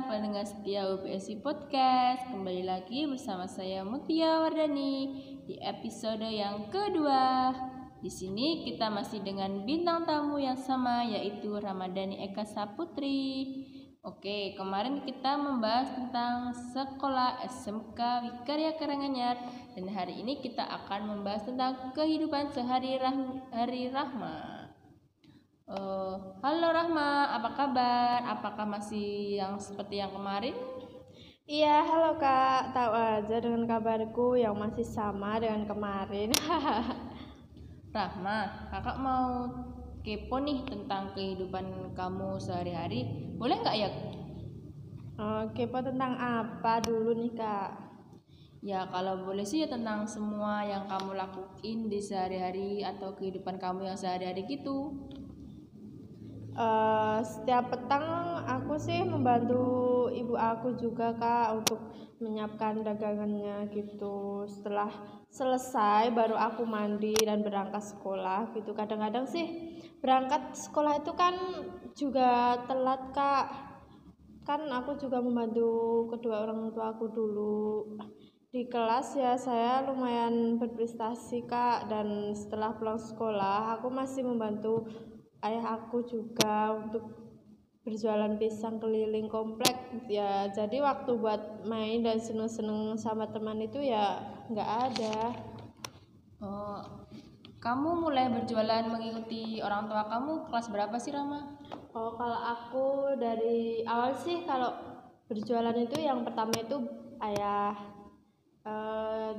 Pendengar setia UPSI Podcast. Kembali lagi bersama saya Mutia Wardani Di episode yang kedua. Di sini kita masih dengan bintang tamu yang sama Yaitu Ramadhani Eka Saputri. Oke, kemarin kita membahas tentang sekolah SMK Wikarya Karanganyar. Dan hari ini kita akan membahas tentang kehidupan sehari-hari Rahma Uh, halo Rahma, apa kabar? Apakah masih yang seperti yang kemarin? Iya, halo Kak. Tahu aja dengan kabarku yang masih sama dengan kemarin. Rahma, kakak mau kepo nih tentang kehidupan kamu sehari-hari. Boleh nggak ya? Uh, kepo tentang apa dulu nih Kak? Ya kalau boleh sih ya tentang semua yang kamu lakuin di sehari-hari atau kehidupan kamu yang sehari-hari gitu. Uh, setiap petang aku sih membantu ibu aku juga kak untuk menyiapkan dagangannya gitu. Setelah selesai baru aku mandi dan berangkat sekolah gitu. Kadang-kadang sih berangkat sekolah itu kan juga telat kak. Kan aku juga membantu kedua orang tua aku dulu. Di kelas ya saya lumayan berprestasi kak dan setelah pulang sekolah aku masih membantu ayah aku juga untuk berjualan pisang keliling komplek ya. Jadi waktu buat main dan seneng-seneng sama teman itu ya nggak ada. Oh kamu mulai berjualan mengikuti orang tua kamu kelas berapa sih Rama? Oh kalau aku dari awal sih kalau berjualan itu yang pertama itu ayah. E,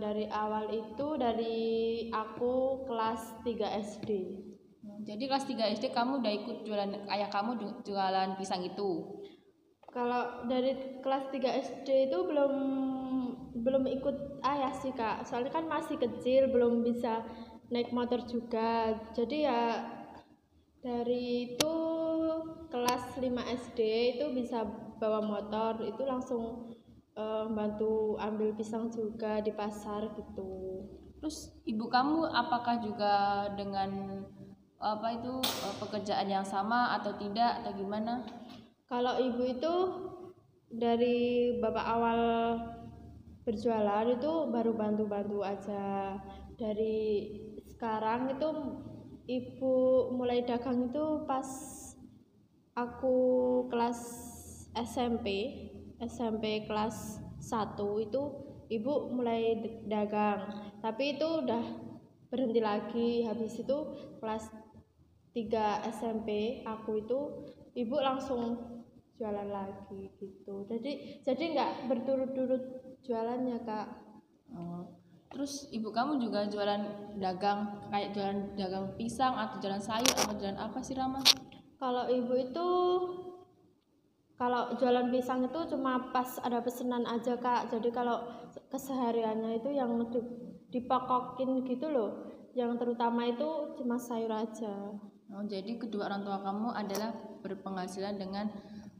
dari awal itu dari aku kelas 3 SD jadi kelas 3 SD kamu udah ikut jualan ayah kamu jualan pisang itu? Kalau dari kelas 3 SD itu belum belum ikut ayah sih kak. Soalnya kan masih kecil, belum bisa naik motor juga. Jadi ya dari itu kelas 5 SD itu bisa bawa motor itu langsung uh, bantu ambil pisang juga di pasar gitu. Terus ibu kamu apakah juga dengan apa itu eh, pekerjaan yang sama atau tidak atau gimana? Kalau ibu itu dari bapak awal berjualan itu baru bantu-bantu aja. Dari sekarang itu ibu mulai dagang itu pas aku kelas SMP, SMP kelas 1 itu ibu mulai dagang. Tapi itu udah berhenti lagi. Habis itu kelas tiga SMP aku itu ibu langsung jualan lagi gitu. Jadi jadi nggak berturut-turut jualannya kak. Oh. terus ibu kamu juga jualan dagang kayak jualan dagang pisang atau jualan sayur atau jualan apa sih Rama? Kalau ibu itu kalau jualan pisang itu cuma pas ada pesanan aja kak. Jadi kalau kesehariannya itu yang dipakokin gitu loh. Yang terutama itu cuma sayur aja Oh, jadi kedua orang tua kamu adalah berpenghasilan dengan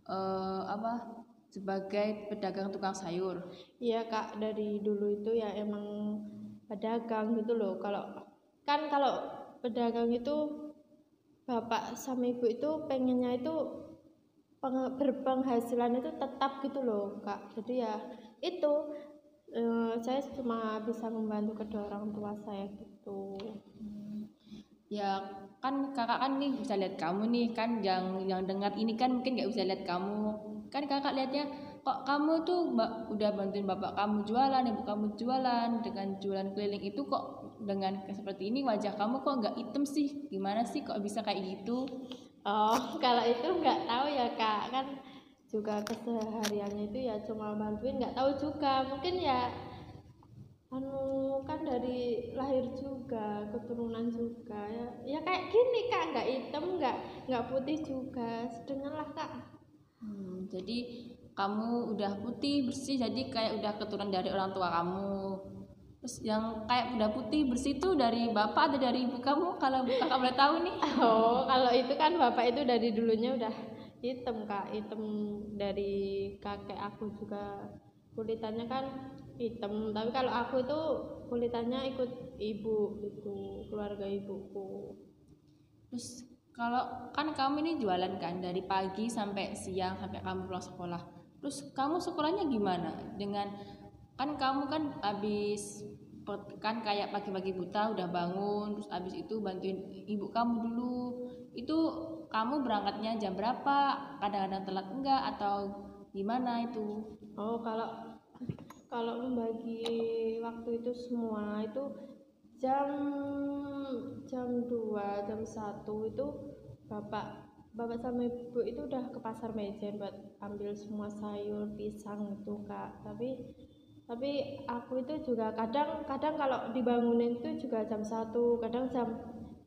uh, apa sebagai pedagang tukang sayur. Iya kak dari dulu itu ya emang pedagang gitu loh. Kalau kan kalau pedagang itu bapak sama ibu itu pengennya itu berpenghasilan itu tetap gitu loh kak. Jadi ya itu uh, saya cuma bisa membantu kedua orang tua saya gitu. Hmm. Ya kan kakak kan nih bisa lihat kamu nih kan yang yang dengar ini kan mungkin nggak bisa lihat kamu. Kan kakak lihatnya kok kamu tuh udah bantuin bapak kamu jualan ibu kamu jualan dengan jualan keliling itu kok dengan seperti ini wajah kamu kok nggak hitam sih? Gimana sih kok bisa kayak gitu? Oh kalau itu nggak tahu ya kak. Kan juga kesehariannya itu ya cuma bantuin nggak tahu juga. Mungkin ya anu kan dari lahir juga keturunan juga ya. Ya kayak gini kak. Nggak hitam nggak nggak putih juga. Sedangkan lah kak. Hmm, jadi kamu udah putih bersih jadi kayak udah keturunan dari orang tua kamu. Terus yang kayak udah putih bersih itu dari bapak atau dari ibu kamu? Kalau kakak boleh tahu nih. Oh kalau itu kan bapak itu dari dulunya udah hitam kak. Hitam dari kakek aku juga. Kulitannya kan hitam. Tapi kalau aku itu kulitannya ikut ibu itu keluarga ibuku. Terus kalau kan kamu ini jualan kan dari pagi sampai siang sampai kamu pulang sekolah. Terus kamu sekolahnya gimana? Dengan kan kamu kan habis kan kayak pagi-pagi buta udah bangun terus habis itu bantuin ibu kamu dulu. Itu kamu berangkatnya jam berapa? Kadang-kadang telat enggak? Atau gimana itu? Oh kalau kalau membagi waktu itu semua itu jam jam 2 jam 1 itu bapak bapak sama ibu itu udah ke pasar mejen buat ambil semua sayur pisang itu kak. Tapi tapi aku itu juga kadang kadang kalau dibangunin itu juga jam satu kadang jam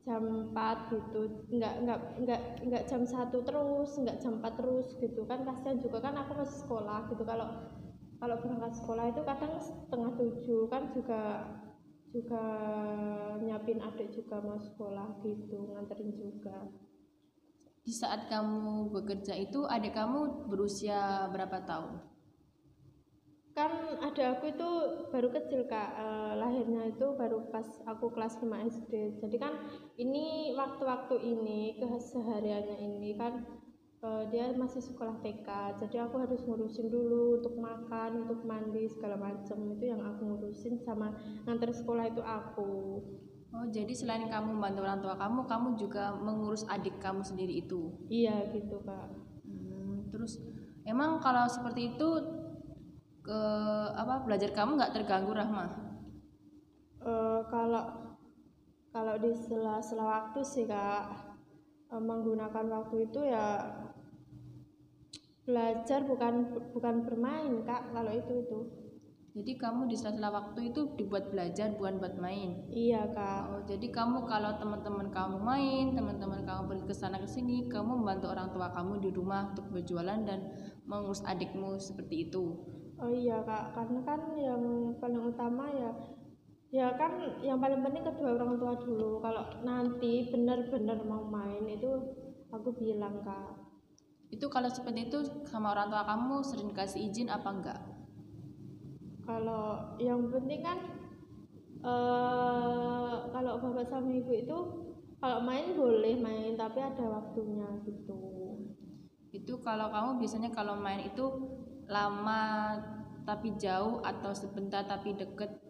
jam 4 gitu. Nggak nggak nggak nggak jam satu terus nggak jam 4 terus gitu kan kasihan juga kan aku masih sekolah gitu. Kalau kalau berangkat sekolah itu kadang setengah tujuh kan juga juga nyiapin adik juga mau sekolah gitu nganterin juga. Di saat kamu bekerja itu adik kamu berusia berapa tahun? Kan ada aku itu baru kecil kak. E, lahirnya itu baru pas aku kelas 5 SD jadi kan ini waktu-waktu ini kesehariannya ini kan e, dia masih sekolah TK jadi aku harus ngurusin dulu untuk makan untuk mandi segala macam itu yang aku ngurusin sama nganter sekolah itu aku. Oh jadi selain kamu membantu orang tua kamu kamu juga mengurus adik kamu sendiri itu? Iya gitu kak. Hmm, terus emang kalau seperti itu ke apa belajar kamu nggak terganggu Rahma? Uh, kalau kalau di sela-sela waktu sih kak uh, menggunakan waktu itu ya belajar bukan bukan bermain kak kalau itu itu. Jadi kamu di sela-sela waktu itu dibuat belajar bukan buat main. Iya kak. Oh, jadi kamu kalau teman-teman kamu main, teman-teman kamu pergi ke sana ke sini, kamu membantu orang tua kamu di rumah untuk berjualan dan mengurus adikmu seperti itu oh iya kak karena kan yang paling utama ya ya kan yang paling penting kedua orang tua dulu. Kalau nanti benar-benar mau main itu aku bilang kak. Itu kalau seperti itu sama orang tua kamu sering kasih izin apa enggak? Kalau yang penting kan uh, kalau bapak sama ibu itu kalau main boleh main tapi ada waktunya gitu. Itu kalau kamu biasanya kalau main itu lama tapi jauh atau sebentar tapi deket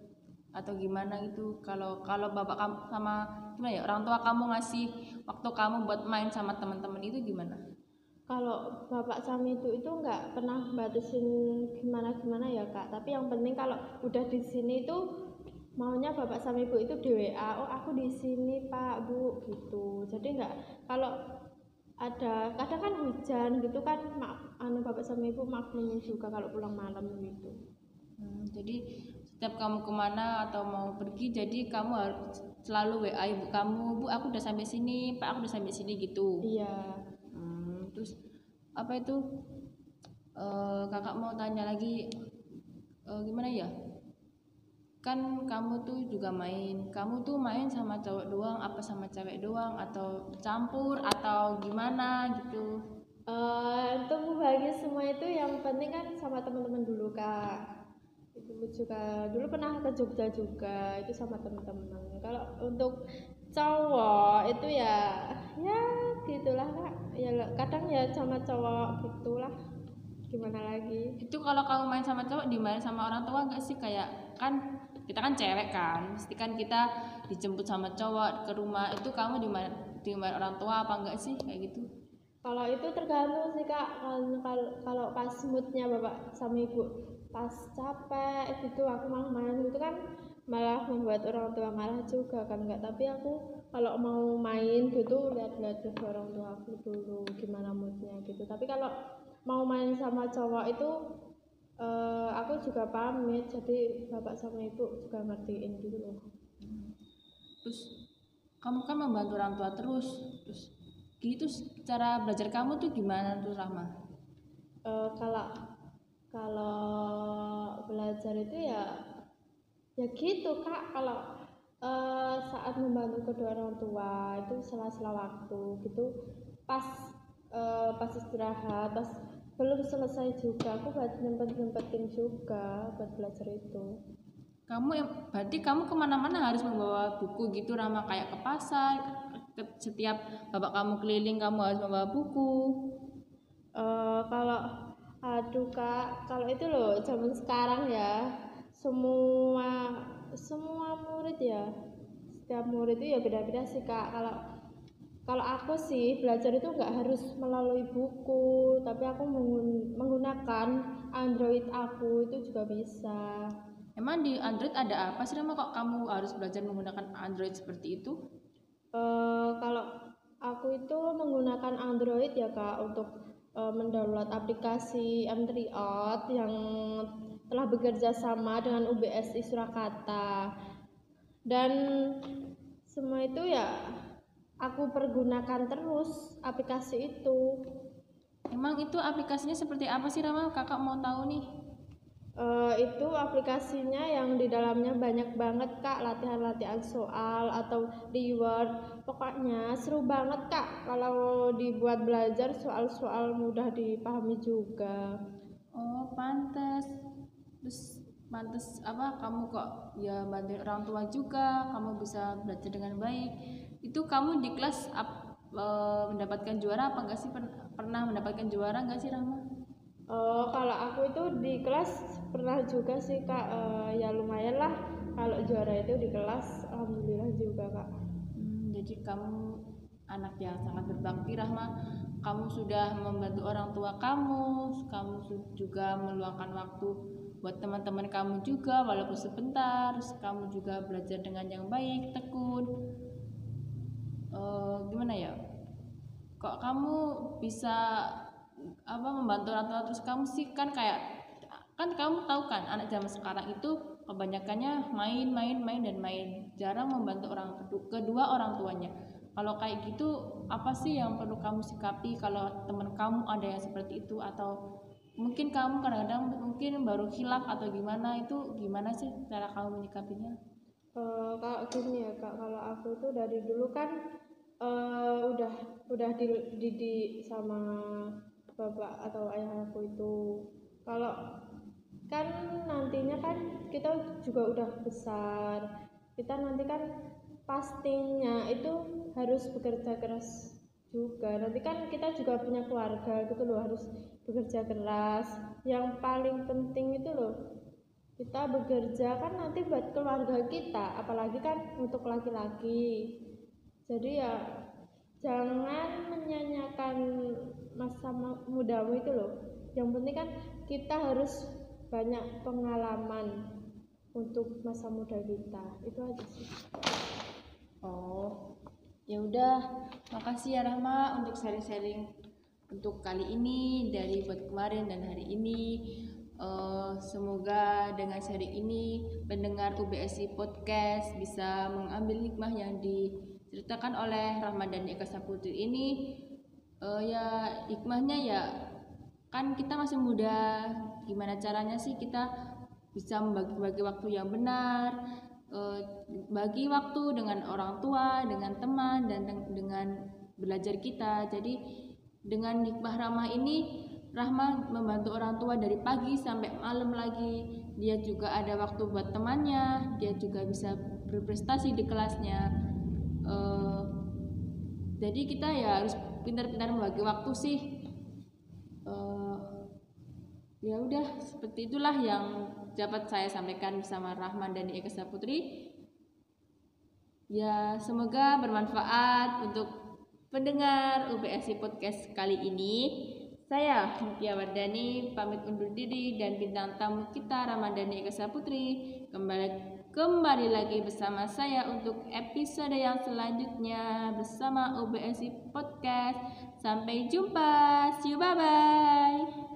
atau gimana gitu. Kalau kalau bapak kamu sama gimana ya orang tua kamu ngasih waktu kamu buat main sama teman-teman itu gimana? Kalau bapak sama itu itu nggak pernah batasin gimana gimana ya kak. Tapi yang penting kalau udah di sini itu maunya bapak sama ibu itu di WA oh aku di sini pak bu gitu. Jadi nggak kalau ada kadang kan hujan gitu kan mak anu bapak sama ibu maklumin juga kalau pulang malam gitu hmm, jadi setiap kamu ke mana atau mau pergi jadi kamu harus selalu wa ibu kamu bu aku udah sampai sini pak aku udah sampai sini gitu. Iya. Hmm, terus apa itu? E, kakak mau tanya lagi e, gimana ya? Kan kamu tuh juga main. Kamu tuh main sama cowok doang apa sama cewek doang? Atau campur atau gimana gitu? Uh, untuk membagi semua itu yang penting kan sama teman-teman dulu kak itu juga dulu pernah ke Jogja juga itu sama teman-teman kalau untuk cowok itu ya ya gitulah kak. Ya kadang ya sama cowok gitulah. Gimana lagi? Itu kalau kamu main sama cowok dimain sama orang tua nggak sih? Kayak kan kita kan cewek kan pasti kan kita dijemput sama cowok ke rumah. Itu kamu di mana di mana orang tua apa enggak sih? Kayak gitu. Kalau itu tergantung sih kak. Kalau kalau pas moodnya bapak sama ibu pas capek gitu. Aku mau main gitu kan malah membuat orang tua marah juga kan enggak tapi aku kalau mau main gitu lihat-lihat ke orang tua aku dulu gimana moodnya gitu. Tapi kalau mau main sama cowok itu uh, aku juga pamit. Jadi bapak sama ibu juga ngertiin gitu loh. Terus kamu kan membantu orang tua terus. Terus gitu cara belajar kamu tuh gimana tuh Rahma? Uh, kalau kalau belajar itu ya ya gitu kak. Kalau uh, saat membantu kedua orang tua itu sela-sela waktu gitu. Pas uh, pas istirahat pas belum selesai juga aku buat nyempet nyempetin juga buat belajar itu. Kamu yang berarti kamu ke mana-mana harus membawa buku gitu Rama? Kayak ke pasar ke, setiap bapak kamu keliling kamu harus membawa buku? Uh, kalau Aduh kak, kalau itu loh zaman sekarang ya semua semua murid ya setiap murid itu ya beda-beda sih kak. Kalau kalau aku sih belajar itu nggak harus melalui buku, tapi aku menggunakan Android aku itu juga bisa. Emang di Android ada apa sih nama kok kamu harus belajar menggunakan Android seperti itu? Uh, kalau aku itu menggunakan Android ya kak untuk uh, mendownload aplikasi M3 Out yang telah bekerja sama dengan UBSI Surakarta. Dan semua itu ya aku pergunakan terus aplikasi itu. Emang itu aplikasinya seperti apa sih Rama kakak mau tahu nih uh, itu aplikasinya yang di dalamnya banyak banget kak. Latihan-latihan soal atau di Word. Pokoknya seru banget kak kalau dibuat belajar soal-soal mudah dipahami juga. Oh pantas terus pantas apa? Kamu kok ya bantu orang tua juga. Kamu bisa belajar dengan baik. Itu kamu di kelas up, e, mendapatkan juara apa enggak sih? Pernah mendapatkan juara enggak sih Rama? Oh, kalau aku itu di kelas pernah juga sih kak, uh, ya lumayan lah kalau juara itu di kelas, alhamdulillah juga kak. Hmm, jadi kamu anak yang sangat berbakti Rahma, kamu sudah membantu orang tua kamu, kamu juga meluangkan waktu buat teman-teman kamu juga walaupun sebentar, kamu juga belajar dengan yang baik, tekun. Uh, gimana ya? Kok kamu bisa apa membantu orang tua terus kamu sih kan kayak kan kamu tahu kan anak zaman sekarang itu kebanyakannya main main main dan main. Jarang membantu orang kedua orang tuanya. Kalau kayak gitu apa sih yang perlu kamu sikapi kalau teman kamu ada yang seperti itu? Atau mungkin kamu kadang-kadang mungkin baru hilaf atau gimana? Itu gimana sih cara kamu menyikapinya? Uh, kalau gini ya kak, kalau aku tuh dari dulu kan uh, udah udah dididik sama bapak atau ayah aku itu. Kalau kan nantinya kan kita juga udah besar kita nanti kan pastinya itu harus bekerja keras juga. Nanti kan kita juga punya keluarga gitu loh harus bekerja keras. Yang paling penting itu loh kita bekerja kan nanti buat keluarga kita apalagi kan untuk laki-laki. Jadi ya jangan menyanyikan masa mudamu itu loh. Yang penting kan kita harus banyak pengalaman untuk masa muda kita. Itu aja sih. Oh ya udah. Makasih ya Rahma untuk sharing-sharing untuk kali ini dari buat kemarin dan hari ini. Uh, semoga dengan sharing ini pendengar UBSI podcast bisa mengambil hikmah yang di diceritakan oleh Ramadan Eka Saputri ini uh, ya hikmahnya ya kan kita masih muda gimana caranya sih kita bisa membagi-bagi waktu yang benar uh, bagi waktu dengan orang tua dengan teman dan dengan belajar kita. Jadi dengan hikmah ramah ini Rahma membantu orang tua dari pagi sampai malam lagi. Dia juga ada waktu buat temannya dia juga bisa berprestasi di kelasnya uh, jadi kita ya harus pintar-pintar membagi waktu sih. Uh, ya udah seperti itulah yang dapat saya sampaikan bersama Rahman dan Eka Putri ya semoga bermanfaat untuk pendengar UBSI Podcast kali ini. Saya Mutia Wardani pamit undur diri dan bintang tamu kita Ramadhani Eka Putri kembali kembali lagi bersama saya untuk episode yang selanjutnya bersama OBSI Podcast. Sampai jumpa, see you, bye bye.